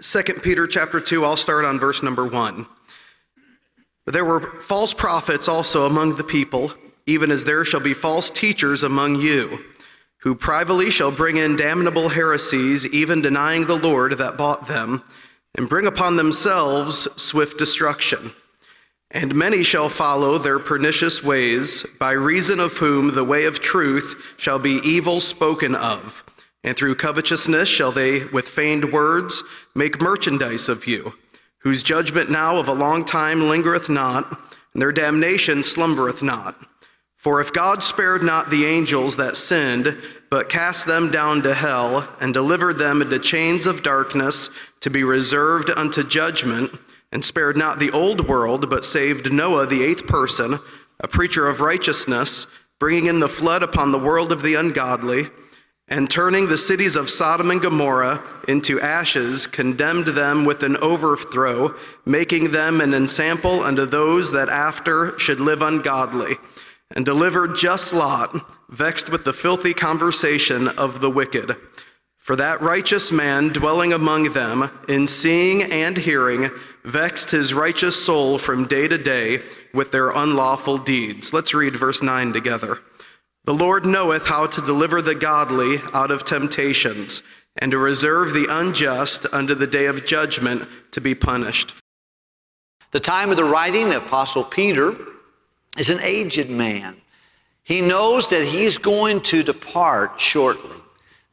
2 Peter chapter 2, I'll start on verse number 1. But there were false prophets also among the people, even as there shall be false teachers among you, who privately shall bring in damnable heresies, even denying the Lord that bought them, and bring upon themselves swift destruction. And many shall follow their pernicious ways, by reason of whom the way of truth shall be evil spoken of. And through covetousness shall they, with feigned words, make merchandise of you, whose judgment now of a long time lingereth not, and their damnation slumbereth not. For if God spared not the angels that sinned, but cast them down to hell, and delivered them into chains of darkness to be reserved unto judgment, and spared not the old world, but saved Noah, the eighth person, a preacher of righteousness, bringing in the flood upon the world of the ungodly, and turning the cities of Sodom and Gomorrah into ashes, condemned them with an overthrow, making them an ensample unto those that after should live ungodly, and delivered just Lot, vexed with the filthy conversation of the wicked. For that righteous man dwelling among them, in seeing and hearing, vexed his righteous soul from day to day with their unlawful deeds. Let's read verse 9 together. The Lord knoweth how to deliver the godly out of temptations, and to reserve the unjust unto the day of judgment to be punished. The time of the writing, the Apostle Peter is an aged man. He knows that he's going to depart shortly.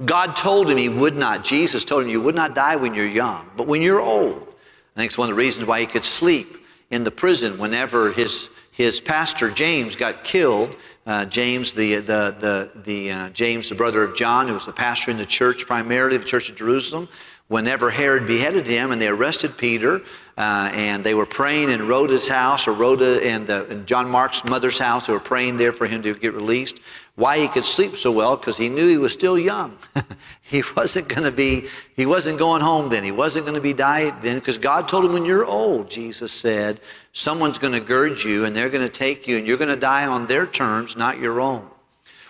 God told him he would not, Jesus told him, you would not die when you're young, but when you're old. I think it's one of the reasons why he could sleep in the prison whenever his his pastor James got killed. Uh, James, the, the, the, the uh, James, the brother of John, who was the pastor in the church, primarily the church of Jerusalem. Whenever Herod beheaded him and they arrested Peter, uh, and they were praying in Rhoda's house, or Rhoda and, and John Mark's mother's house, they were praying there for him to get released. Why he could sleep so well? Because he knew he was still young. he wasn't going to be, he wasn't going home then. He wasn't going to be died then, because God told him, when you're old, Jesus said, someone's going to gird you and they're going to take you and you're going to die on their terms, not your own.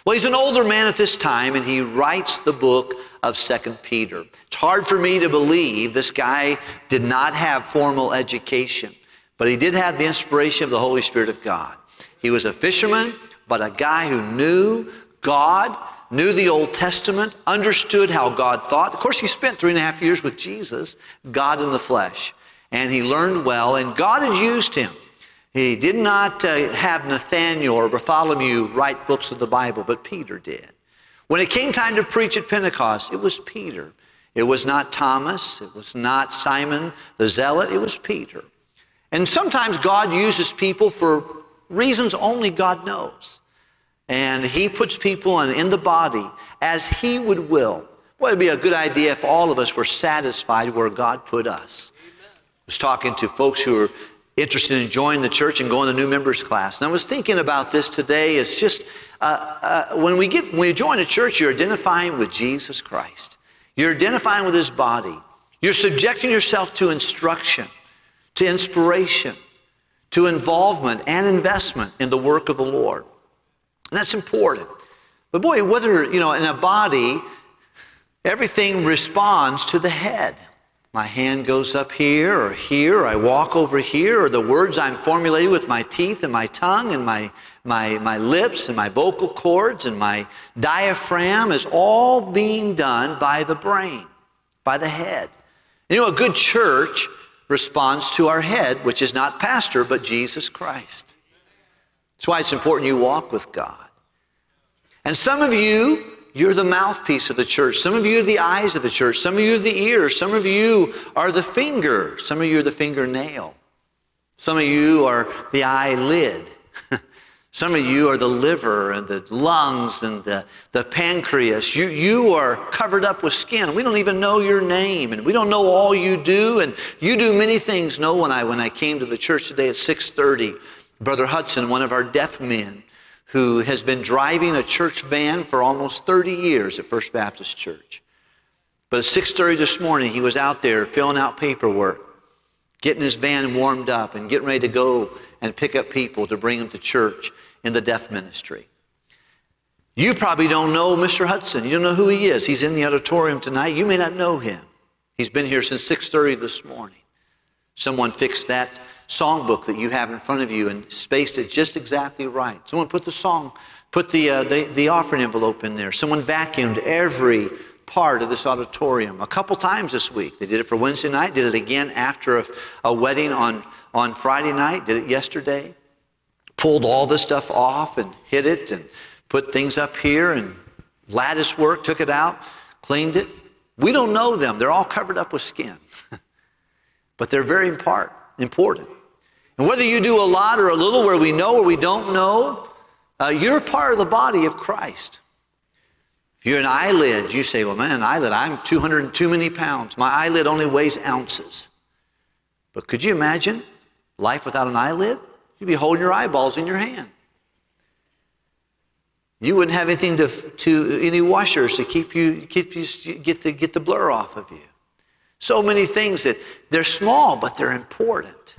Well, he's an older man at this time and he writes the book of Second Peter. It's hard for me to believe this guy did not have formal education, but he did have the inspiration of the Holy Spirit of God. He was a fisherman, but a guy who knew God, knew the Old Testament, understood how God thought. Of course, he spent three and a half years with Jesus, God in the flesh and he learned well, and God had used him. He did not uh, have Nathaniel or Bartholomew write books of the Bible, but Peter did. When it came time to preach at Pentecost, it was Peter. It was not Thomas. It was not Simon the Zealot. It was Peter. And sometimes God uses people for reasons only God knows. And He puts people in, in the body as He would will. Well, it'd be a good idea if all of us were satisfied where God put us was talking to folks who are interested in joining the church and going to new members class. And I was thinking about this today. It's just uh, uh, when we get when you join a church, you're identifying with Jesus Christ. You're identifying with His body. You're subjecting yourself to instruction, to inspiration, to involvement and investment in the work of the Lord. And that's important. But boy, whether you know in a body, everything responds to the head. My hand goes up here or here, I walk over here, or the words I'm formulating with my teeth and my tongue and my, my, my lips and my vocal cords and my diaphragm is all being done by the brain, by the head. You know, a good church responds to our head, which is not pastor, but Jesus Christ. That's why it's important you walk with God. And some of you you're the mouthpiece of the church. Some of you are the eyes of the church. Some of you are the ears. Some of you are the finger. Some of you are the fingernail. Some of you are the eyelid. Some of you are the liver and the lungs and the, the pancreas. You, you are covered up with skin. We don't even know your name and we don't know all you do. And you do many things. No, when I, when I came to the church today at 630, Brother Hudson, one of our deaf men, who has been driving a church van for almost 30 years at First Baptist Church. But at 6:30 this morning, he was out there filling out paperwork, getting his van warmed up, and getting ready to go and pick up people to bring them to church in the deaf ministry. You probably don't know Mr. Hudson. You don't know who he is. He's in the auditorium tonight. You may not know him. He's been here since 6:30 this morning. Someone fixed that songbook that you have in front of you and spaced it just exactly right. Someone put the song, put the, uh, the, the offering envelope in there. Someone vacuumed every part of this auditorium a couple times this week. They did it for Wednesday night, did it again after a, a wedding on, on Friday night, did it yesterday. Pulled all this stuff off and hid it and put things up here and lattice work, took it out, cleaned it. We don't know them. They're all covered up with skin. but they're very important important. And whether you do a lot or a little, where we know or we don't know, uh, you're part of the body of Christ. If you're an eyelid, you say, well, man, an eyelid, I'm 200 too many pounds. My eyelid only weighs ounces. But could you imagine life without an eyelid? You'd be holding your eyeballs in your hand. You wouldn't have anything to, to any washers to keep you, keep you get, the, get the blur off of you. So many things that they're small, but they're important.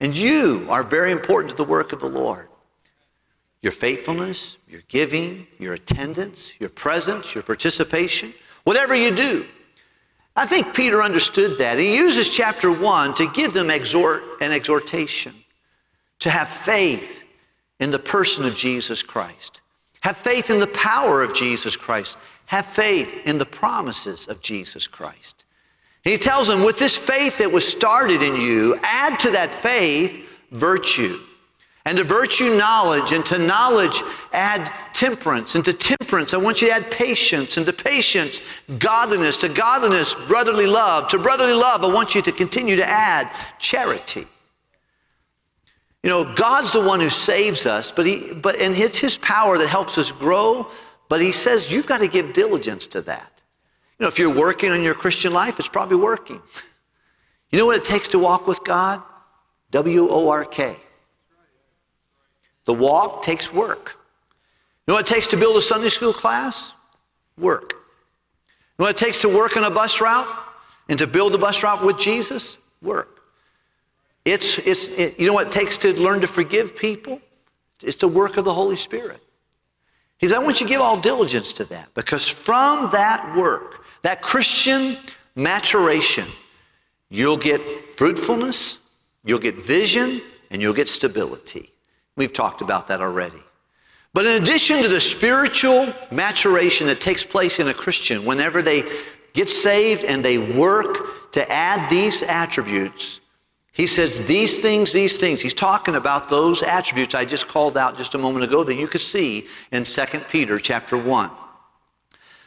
And you are very important to the work of the Lord. Your faithfulness, your giving, your attendance, your presence, your participation, whatever you do. I think Peter understood that. He uses chapter 1 to give them exhort, an exhortation to have faith in the person of Jesus Christ. Have faith in the power of Jesus Christ. Have faith in the promises of Jesus Christ. He tells them, with this faith that was started in you, add to that faith virtue. And to virtue, knowledge. And to knowledge, add temperance. And to temperance, I want you to add patience. And to patience, godliness. To godliness, brotherly love. To brotherly love, I want you to continue to add charity. You know, God's the one who saves us, but he, but, and it's His power that helps us grow. But He says you've got to give diligence to that. You know, if you're working on your Christian life, it's probably working. You know what it takes to walk with God? W O R K. The walk takes work. You know what it takes to build a Sunday school class? Work. You know what it takes to work on a bus route and to build a bus route with Jesus? Work. It's, it's, it, you know what it takes to learn to forgive people? It's the work of the Holy Spirit. He says, I want you to give all diligence to that because from that work, that Christian maturation, you'll get fruitfulness, you'll get vision, and you'll get stability. We've talked about that already. But in addition to the spiritual maturation that takes place in a Christian whenever they get saved and they work to add these attributes, he says these things, these things. He's talking about those attributes I just called out just a moment ago that you could see in 2 Peter chapter 1.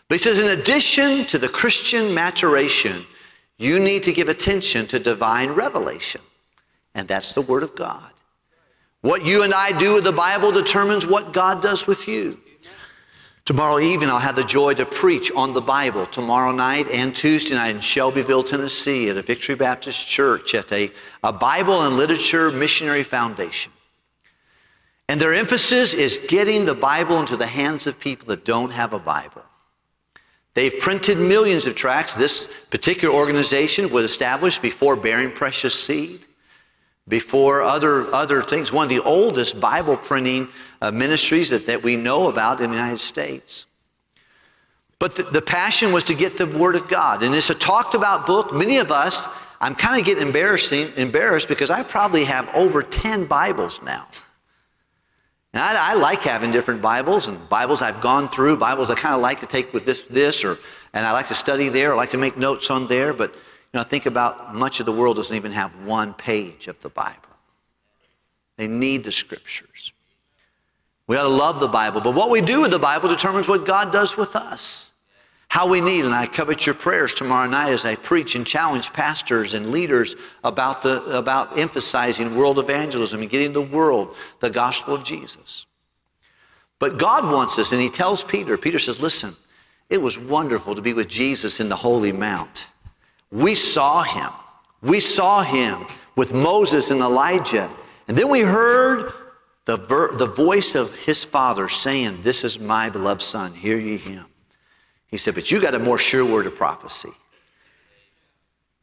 But he says, in addition to the Christian maturation, you need to give attention to divine revelation. And that's the Word of God. What you and I do with the Bible determines what God does with you. Tomorrow evening, I'll have the joy to preach on the Bible tomorrow night and Tuesday night in Shelbyville, Tennessee, at a Victory Baptist Church at a, a Bible and Literature Missionary Foundation. And their emphasis is getting the Bible into the hands of people that don't have a Bible. They've printed millions of tracts. This particular organization was established before Bearing Precious Seed, before other, other things. One of the oldest Bible printing uh, ministries that, that we know about in the United States. But the, the passion was to get the Word of God. And it's a talked about book. Many of us, I'm kind of getting embarrassing, embarrassed because I probably have over 10 Bibles now. And I, I, like having different Bibles and Bibles I've gone through, Bibles I kind of like to take with this, this, or and I like to study there, I like to make notes on there. But you know, I think about much of the world doesn't even have one page of the Bible. They need the Scriptures. We ought to love the Bible, but what we do with the Bible determines what God does with us how we need. And I covet your prayers tomorrow night as I preach and challenge pastors and leaders about, the, about emphasizing world evangelism and getting the world the gospel of Jesus. But God wants us, and He tells Peter, Peter says, Listen, it was wonderful to be with Jesus in the Holy Mount. We saw Him. We saw Him with Moses and Elijah. And then we heard the, ver- the voice of His Father saying, This is my beloved Son, hear ye Him. He said, But you got a more sure word of prophecy.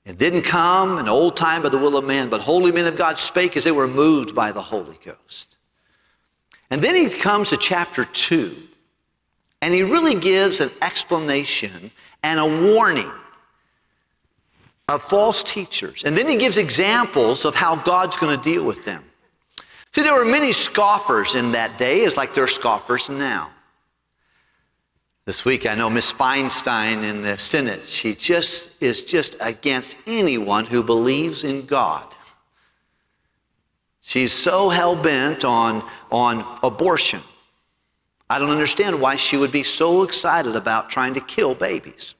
It didn't come in old time by the will of man, but holy men of God spake as they were moved by the Holy Ghost. And then he comes to chapter 2, and he really gives an explanation and a warning. of false teachers. And then he gives examples of how God's going to deal with them. See, there were many scoffers in that day, as like there are scoffers now. This week, I know Miss Feinstein in the Senate, she just is just against anyone who believes in God. She's so hell bent on, on abortion. I don't understand why she would be so excited about trying to kill babies.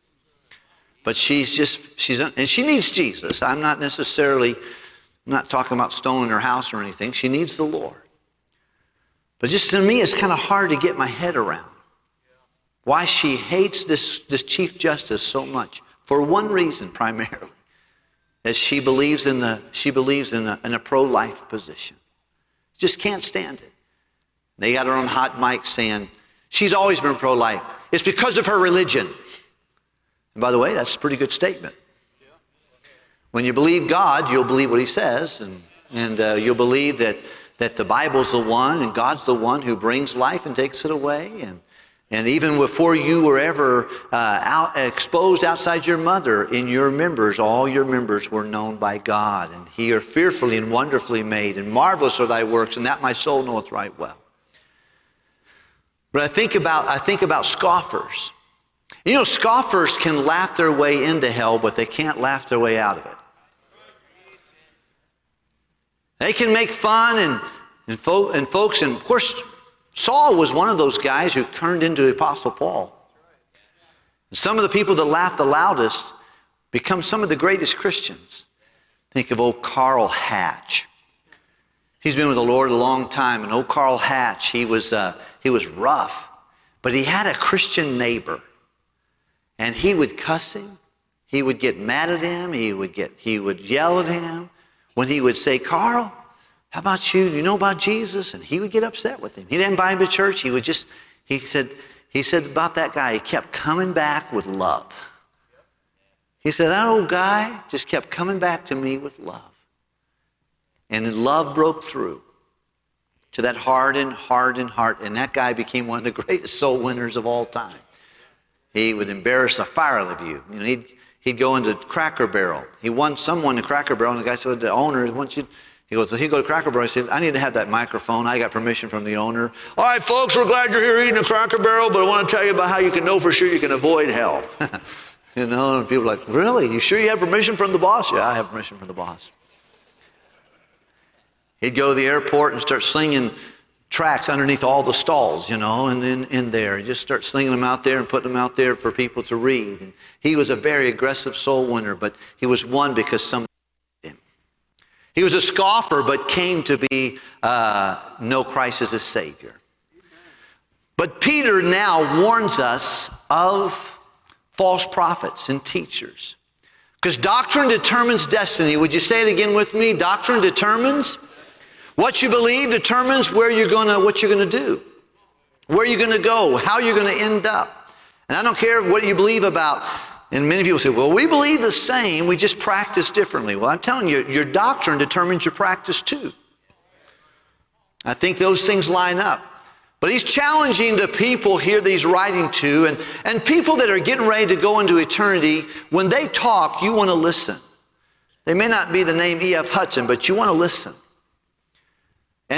But she's just, she's, and she needs Jesus. I'm not necessarily, I'm not talking about stoning her house or anything. She needs the Lord. But just to me, it's kind of hard to get my head around why she hates this, this Chief Justice so much. For one reason, primarily, as she believes in, the, she believes in a, in a pro life position. Just can't stand it. They got her on hot mic saying, she's always been pro life. It's because of her religion. And by the way, that's a pretty good statement. When you believe God, you'll believe what He says, and, and uh, you'll believe that, that the Bible's the one, and God's the one who brings life and takes it away. And, and even before you were ever uh, out, exposed outside your mother, in your members, all your members were known by God. And He are fearfully and wonderfully made, and marvelous are thy works, and that my soul knoweth right well. But I think about, I think about scoffers. You know, scoffers can laugh their way into hell, but they can't laugh their way out of it. They can make fun and, and, fo- and folks, and of course, Saul was one of those guys who turned into the Apostle Paul. And some of the people that laugh the loudest become some of the greatest Christians. Think of old Carl Hatch. He's been with the Lord a long time, and old Carl Hatch, he was, uh, he was rough, but he had a Christian neighbor and he would cuss him. He would get mad at him. He would, get, he would yell at him. When he would say, Carl, how about you? You know about Jesus? And he would get upset with him. He didn't invite him to church. He would just, he said, he said about that guy, he kept coming back with love. He said, that old guy just kept coming back to me with love. And love broke through to that hardened, hardened heart. And that guy became one of the greatest soul winners of all time. He would embarrass the fire of you. You know, he'd, he'd go into Cracker Barrel. He won someone in Cracker Barrel, and the guy said, the owner wants you. He goes, so he go to Cracker Barrel. He said, I need to have that microphone. I got permission from the owner. All right, folks, we're glad you're here eating a Cracker Barrel, but I want to tell you about how you can know for sure you can avoid hell. you know, and people are like, really? You sure you have permission from the boss? Yeah, I have permission from the boss. He'd go to the airport and start slinging tracts underneath all the stalls, you know, and in, in there. And just start slinging them out there and putting them out there for people to read. And he was a very aggressive soul winner, but he was one because him. He was a scoffer, but came to be uh, know Christ as a Savior. But Peter now warns us of false prophets and teachers. Because doctrine determines destiny. Would you say it again with me? Doctrine determines what you believe determines where you're gonna, what you're going to do, where you're going to go, how you're going to end up. And I don't care what you believe about. And many people say, well, we believe the same, we just practice differently. Well, I'm telling you, your doctrine determines your practice too. I think those things line up. But he's challenging the people here that he's writing to, and, and people that are getting ready to go into eternity, when they talk, you want to listen. They may not be the name E.F. Hudson, but you want to listen.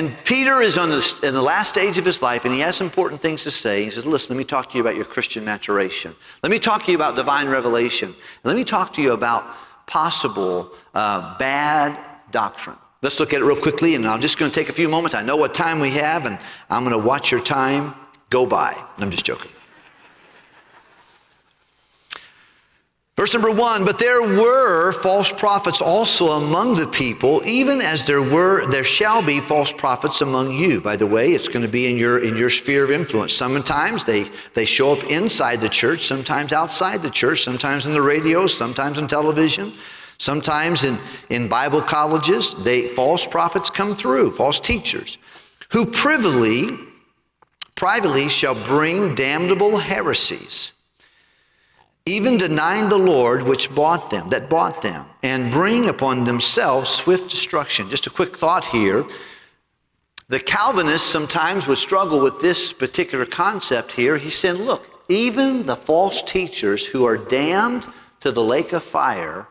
And Peter is on the, in the last stage of his life, and he has important things to say. He says, Listen, let me talk to you about your Christian maturation. Let me talk to you about divine revelation. Let me talk to you about possible uh, bad doctrine. Let's look at it real quickly, and I'm just going to take a few moments. I know what time we have, and I'm going to watch your time go by. I'm just joking. Verse number one, but there were false prophets also among the people, even as there were, there shall be false prophets among you. By the way, it's going to be in your in your sphere of influence. Sometimes they they show up inside the church, sometimes outside the church, sometimes in the radio, sometimes on television, sometimes in, in Bible colleges. They false prophets come through, false teachers, who privily, privately shall bring damnable heresies even denying the Lord which bought them, that bought them, and bring upon themselves swift destruction. Just a quick thought here. The Calvinists sometimes would struggle with this particular concept here. He said, look, even the false teachers who are damned to the lake of fire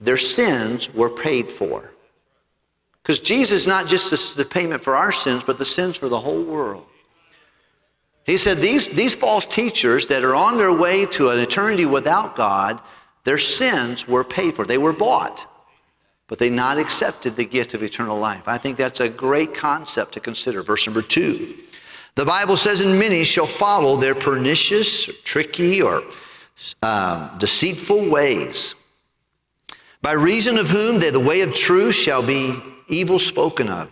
their sins were paid for. Because Jesus is not just the payment for our sins, but the sins for the whole world. He said these, these false teachers that are on their way to an eternity without God, their sins were paid for. They were bought, but they not accepted the gift of eternal life. I think that's a great concept to consider. Verse number two. The Bible says, And many shall follow their pernicious, or tricky, or uh, deceitful ways, by reason of whom they, the way of truth shall be evil spoken of.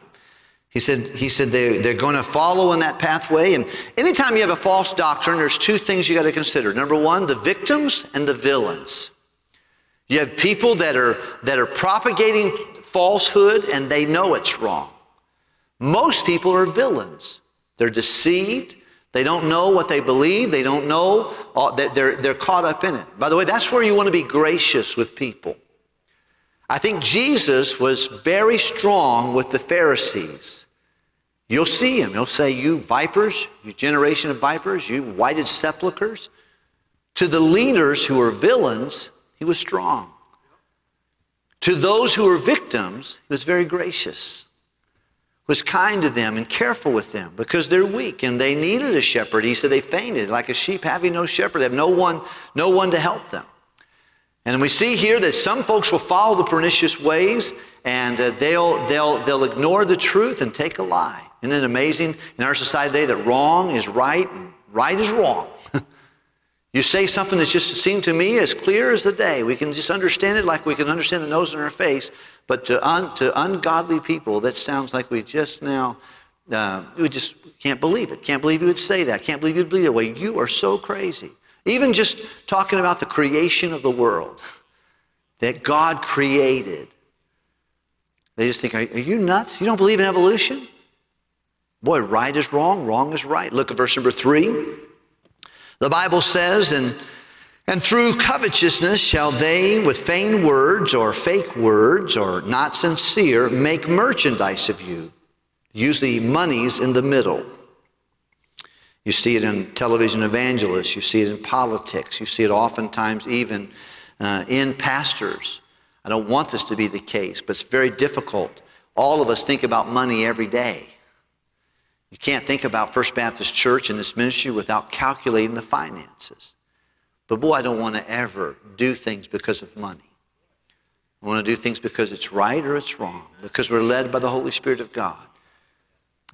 He said, he said they, they're going to follow in that pathway. And anytime you have a false doctrine, there's two things you got to consider. Number one, the victims and the villains. You have people that are, that are propagating falsehood and they know it's wrong. Most people are villains. They're deceived. They don't know what they believe. They don't know. Uh, that they're, they're caught up in it. By the way, that's where you want to be gracious with people. I think Jesus was very strong with the Pharisees. You'll see him. He'll say, You vipers, you generation of vipers, you whited sepulchres. To the leaders who were villains, he was strong. To those who were victims, he was very gracious, was kind to them and careful with them because they're weak and they needed a shepherd. He said they fainted like a sheep having no shepherd. They have no one, no one to help them. And we see here that some folks will follow the pernicious ways and uh, they'll, they'll, they'll ignore the truth and take a lie. Isn't it amazing in our society today that wrong is right and right is wrong? you say something that just seemed to me as clear as the day. We can just understand it like we can understand the nose in our face. But to, un, to ungodly people, that sounds like we just now, uh, we just can't believe it. Can't believe you would say that. Can't believe you'd believe that way. You are so crazy. Even just talking about the creation of the world that God created. They just think, are, are you nuts? You don't believe in evolution? Boy, right is wrong, wrong is right. Look at verse number three. The Bible says, and, and through covetousness shall they, with feigned words or fake words or not sincere, make merchandise of you. Usually money's in the middle. You see it in television evangelists, you see it in politics, you see it oftentimes even uh, in pastors. I don't want this to be the case, but it's very difficult. All of us think about money every day. You can't think about First Baptist Church and this ministry without calculating the finances. But boy, I don't want to ever do things because of money. I want to do things because it's right or it's wrong, because we're led by the Holy Spirit of God.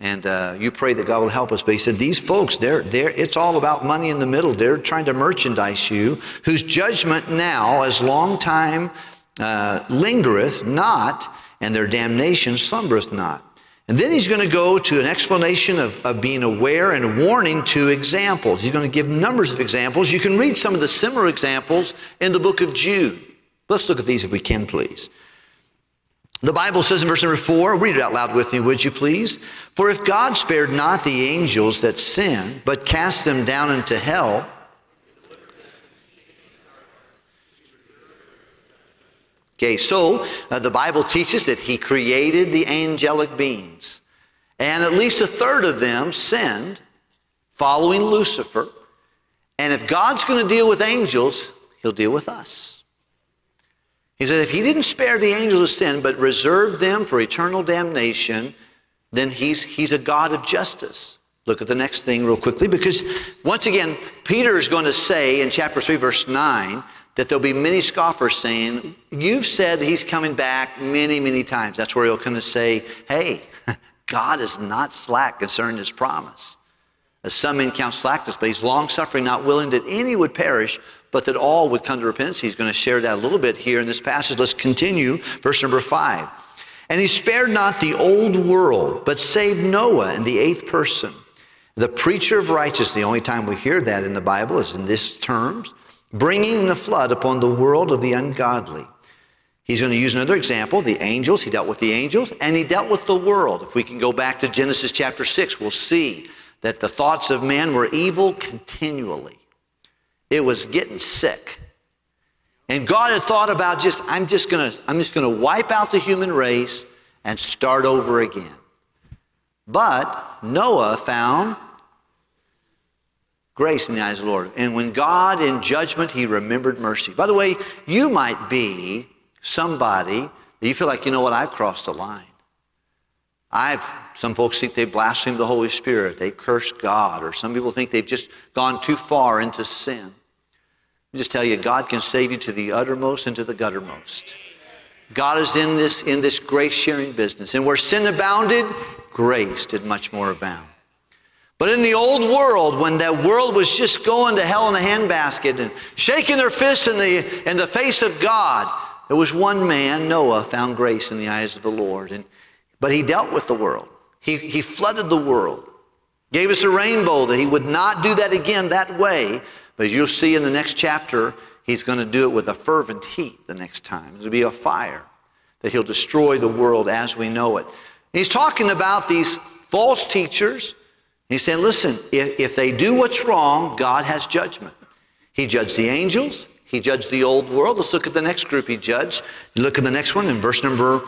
And uh, you pray that God will help us. But he said, These folks, they're, they're, it's all about money in the middle. They're trying to merchandise you, whose judgment now, as long time uh, lingereth not, and their damnation slumbereth not. And then he's going to go to an explanation of, of being aware and warning to examples. He's going to give numbers of examples. You can read some of the similar examples in the book of Jude. Let's look at these if we can, please. The Bible says in verse number four, read it out loud with me, would you please? For if God spared not the angels that sin, but cast them down into hell, Okay, so uh, the Bible teaches that He created the angelic beings, and at least a third of them sinned, following Lucifer. And if God's going to deal with angels, He'll deal with us. He said, if He didn't spare the angels of sin, but reserved them for eternal damnation, then He's, he's a God of justice. Look at the next thing real quickly, because once again, Peter is going to say in chapter 3, verse 9, that there'll be many scoffers saying, You've said he's coming back many, many times. That's where he'll come to say, Hey, God is not slack concerning his promise. As some men count slackness, but he's long suffering, not willing that any would perish, but that all would come to repentance. He's going to share that a little bit here in this passage. Let's continue, verse number five. And he spared not the old world, but saved Noah in the eighth person. The preacher of righteousness, the only time we hear that in the Bible is in this terms bringing the flood upon the world of the ungodly. He's going to use another example, the angels. He dealt with the angels, and he dealt with the world. If we can go back to Genesis chapter 6, we'll see that the thoughts of men were evil continually. It was getting sick. And God had thought about just, I'm just gonna, I'm just gonna wipe out the human race and start over again. But Noah found Grace in the eyes of the Lord. And when God in judgment, he remembered mercy. By the way, you might be somebody that you feel like, you know what, I've crossed a line. I've, some folks think they blaspheme the Holy Spirit, they curse God, or some people think they've just gone too far into sin. Let me just tell you, God can save you to the uttermost and to the guttermost. God is in this, in this grace sharing business. And where sin abounded, grace did much more abound. But in the old world, when that world was just going to hell in a handbasket and shaking their fists in the, in the face of God, there was one man, Noah, found grace in the eyes of the Lord. And but he dealt with the world. He, he flooded the world, gave us a rainbow that he would not do that again that way. But you'll see in the next chapter, he's going to do it with a fervent heat the next time. It'll be a fire that he'll destroy the world as we know it. He's talking about these false teachers. He's saying, listen, if, if they do what's wrong, God has judgment. He judged the angels, he judged the old world. Let's look at the next group he judged. Look at the next one in verse number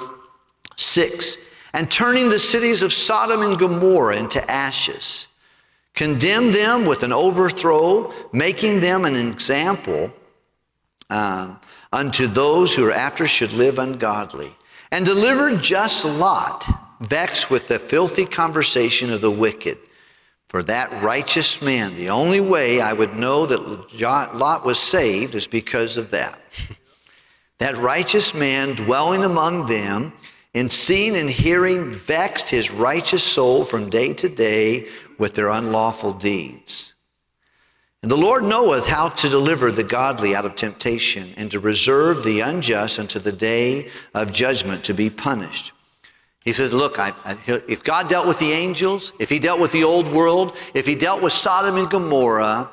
six and turning the cities of Sodom and Gomorrah into ashes, condemned them with an overthrow, making them an example um, unto those who are after should live ungodly, and delivered just Lot, vexed with the filthy conversation of the wicked. For that righteous man, the only way I would know that Lot was saved is because of that. that righteous man dwelling among them, and seeing and hearing vexed his righteous soul from day to day with their unlawful deeds. And the Lord knoweth how to deliver the godly out of temptation and to reserve the unjust unto the day of judgment to be punished. He says, Look, I, I, if God dealt with the angels, if He dealt with the old world, if He dealt with Sodom and Gomorrah,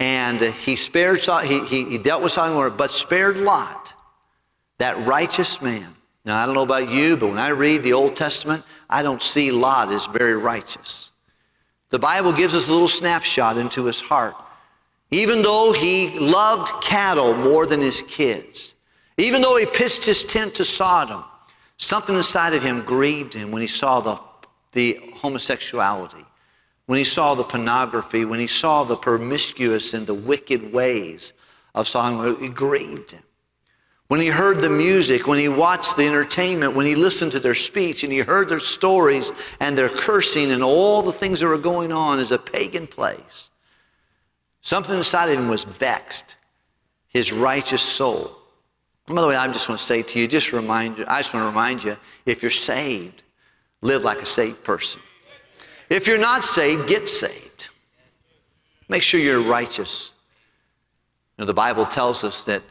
and He spared, he, he, he dealt with Sodom and Gomorrah, but spared Lot, that righteous man, now, I don't know about you, but when I read the Old Testament, I don't see Lot as very righteous. The Bible gives us a little snapshot into his heart. Even though he loved cattle more than his kids, even though he pitched his tent to Sodom, something inside of him grieved him when he saw the, the homosexuality, when he saw the pornography, when he saw the promiscuous and the wicked ways of Sodom. It grieved him. When he heard the music, when he watched the entertainment, when he listened to their speech and he heard their stories and their cursing and all the things that were going on as a pagan place, something inside of him was vexed, his righteous soul. By the way, I just want to say to you, just remind you, I just want to remind you, if you're saved, live like a saved person. If you're not saved, get saved. Make sure you're righteous. You know, the Bible tells us that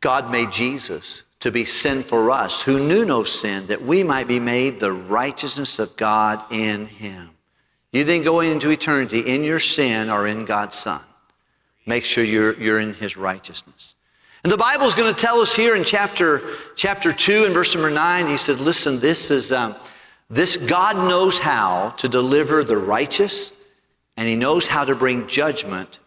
God made Jesus to be sin for us, who knew no sin, that we might be made the righteousness of God in him. You then go into eternity in your sin or in God's Son. Make sure you're, you're in his righteousness. And the Bible is going to tell us here in chapter, chapter 2 and verse number 9, he said, listen, this is, um, this God knows how to deliver the righteous, and he knows how to bring judgment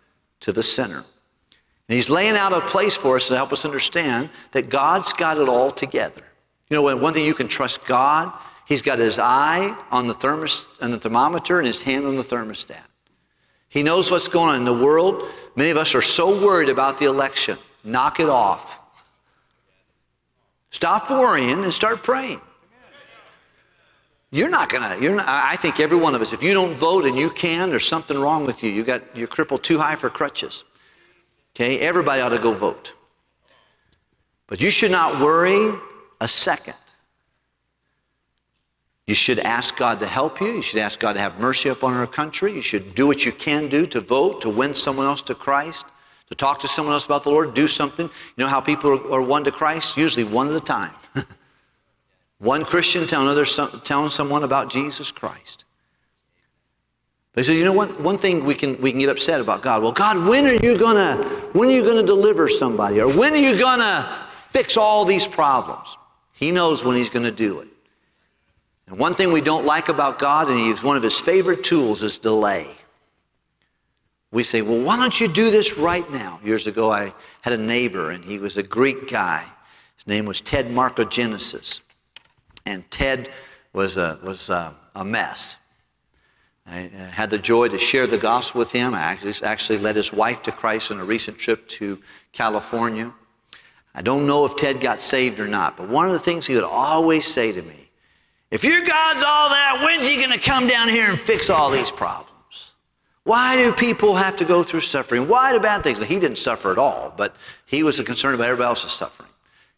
to the sinner. And he's laying out a place for us to help us understand that God's got it all together. You know, one thing you can trust God, he's got his eye on the, thermos, on the thermometer and his hand on the thermostat. He knows what's going on in the world. Many of us are so worried about the election. Knock it off. Stop worrying and start praying. You're not gonna, you're not, I think every one of us, if you don't vote and you can, there's something wrong with you. You got, you're crippled too high for crutches. Okay, everybody ought to go vote. But you should not worry a second. You should ask God to help you. You should ask God to have mercy upon our country. You should do what you can do to vote, to win someone else to Christ, to talk to someone else about the Lord, do something. You know how people are, are won to Christ? Usually one at a time. one Christian telling, another, telling someone about Jesus Christ. They say, you know what? One thing we can, we can get upset about God. Well, God, when are you gonna, when are you gonna deliver somebody? Or when are you gonna fix all these problems? He knows when he's gonna do it. And one thing we don't like about God, and he's one of his favorite tools, is delay. We say, well, why don't you do this right now? Years ago, I had a neighbor, and he was a Greek guy. His name was Ted Markogenesis. And Ted was a, was a, a mess. I had the joy to share the gospel with him. I actually, actually led his wife to Christ on a recent trip to California. I don't know if Ted got saved or not, but one of the things he would always say to me, if your God's all that, when's he going to come down here and fix all these problems? Why do people have to go through suffering? Why do bad things? He didn't suffer at all, but he was concerned about everybody else's suffering.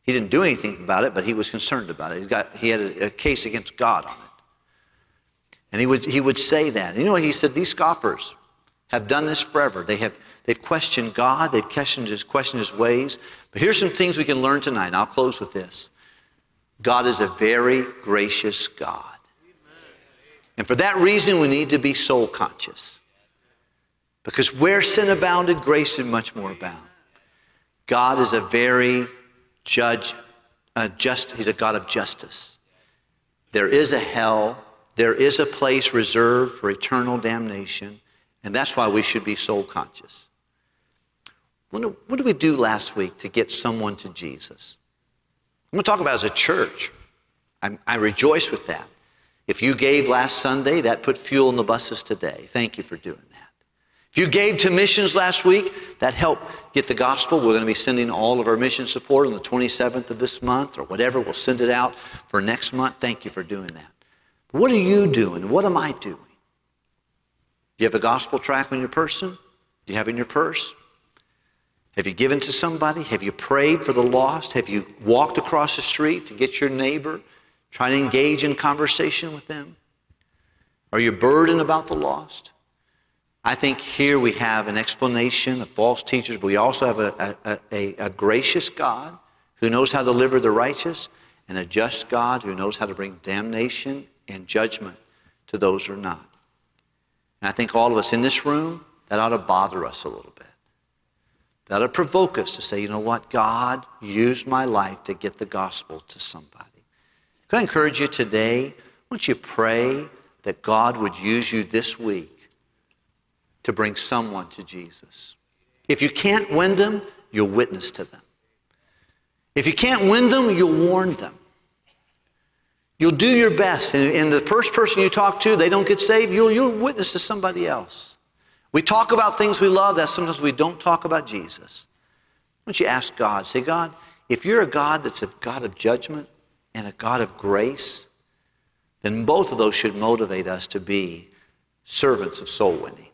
He didn't do anything about it, but he was concerned about it. He, got, he had a, a case against God on it. And he would, he would say that. And you know what he said? These scoffers have done this forever. They have, they've questioned God, they've questioned his, questioned his ways. But here's some things we can learn tonight, and I'll close with this. God is a very gracious God. And for that reason, we need to be soul conscious. Because where sin abounded, grace did much more abound. God is a very judge, uh, just, he's a God of justice. There is a hell, there is a place reserved for eternal damnation, and that's why we should be soul conscious. What, do, what did we do last week to get someone to Jesus? I'm going to talk about as a church. I, I rejoice with that. If you gave last Sunday, that put fuel in the buses today. Thank you for doing. If you gave to missions last week, that helped get the gospel. We're going to be sending all of our mission support on the 27th of this month or whatever. We'll send it out for next month. Thank you for doing that. What are you doing? What am I doing? Do you have a gospel tract on your person? Do you have in your purse? Have you given to somebody? Have you prayed for the lost? Have you walked across the street to get your neighbor, trying to engage in conversation with them? Are you burdened about the lost? I think here we have an explanation of false teachers, but we also have a, a, a, a, gracious God who knows how to deliver the righteous and a just God who knows how to bring damnation and judgment to those who are not. And I think all of us in this room, that ought to bother us a little bit. That ought to provoke us to say, you know what? God used my life to get the gospel to somebody. Could I encourage you today? Won't you pray that God would use you this week to bring someone to Jesus. If you can't win them, you'll witness to them. If you can't win them, you'll warn them. You'll do your best. And, and the first person you talk to, they don't get saved, you'll, you'll witness to somebody else. We talk about things we love, that sometimes we don't talk about Jesus. Why don't you ask God? Say, God, if you're a God that's a God of judgment and a God of grace, then both of those should motivate us to be servants of soul winning.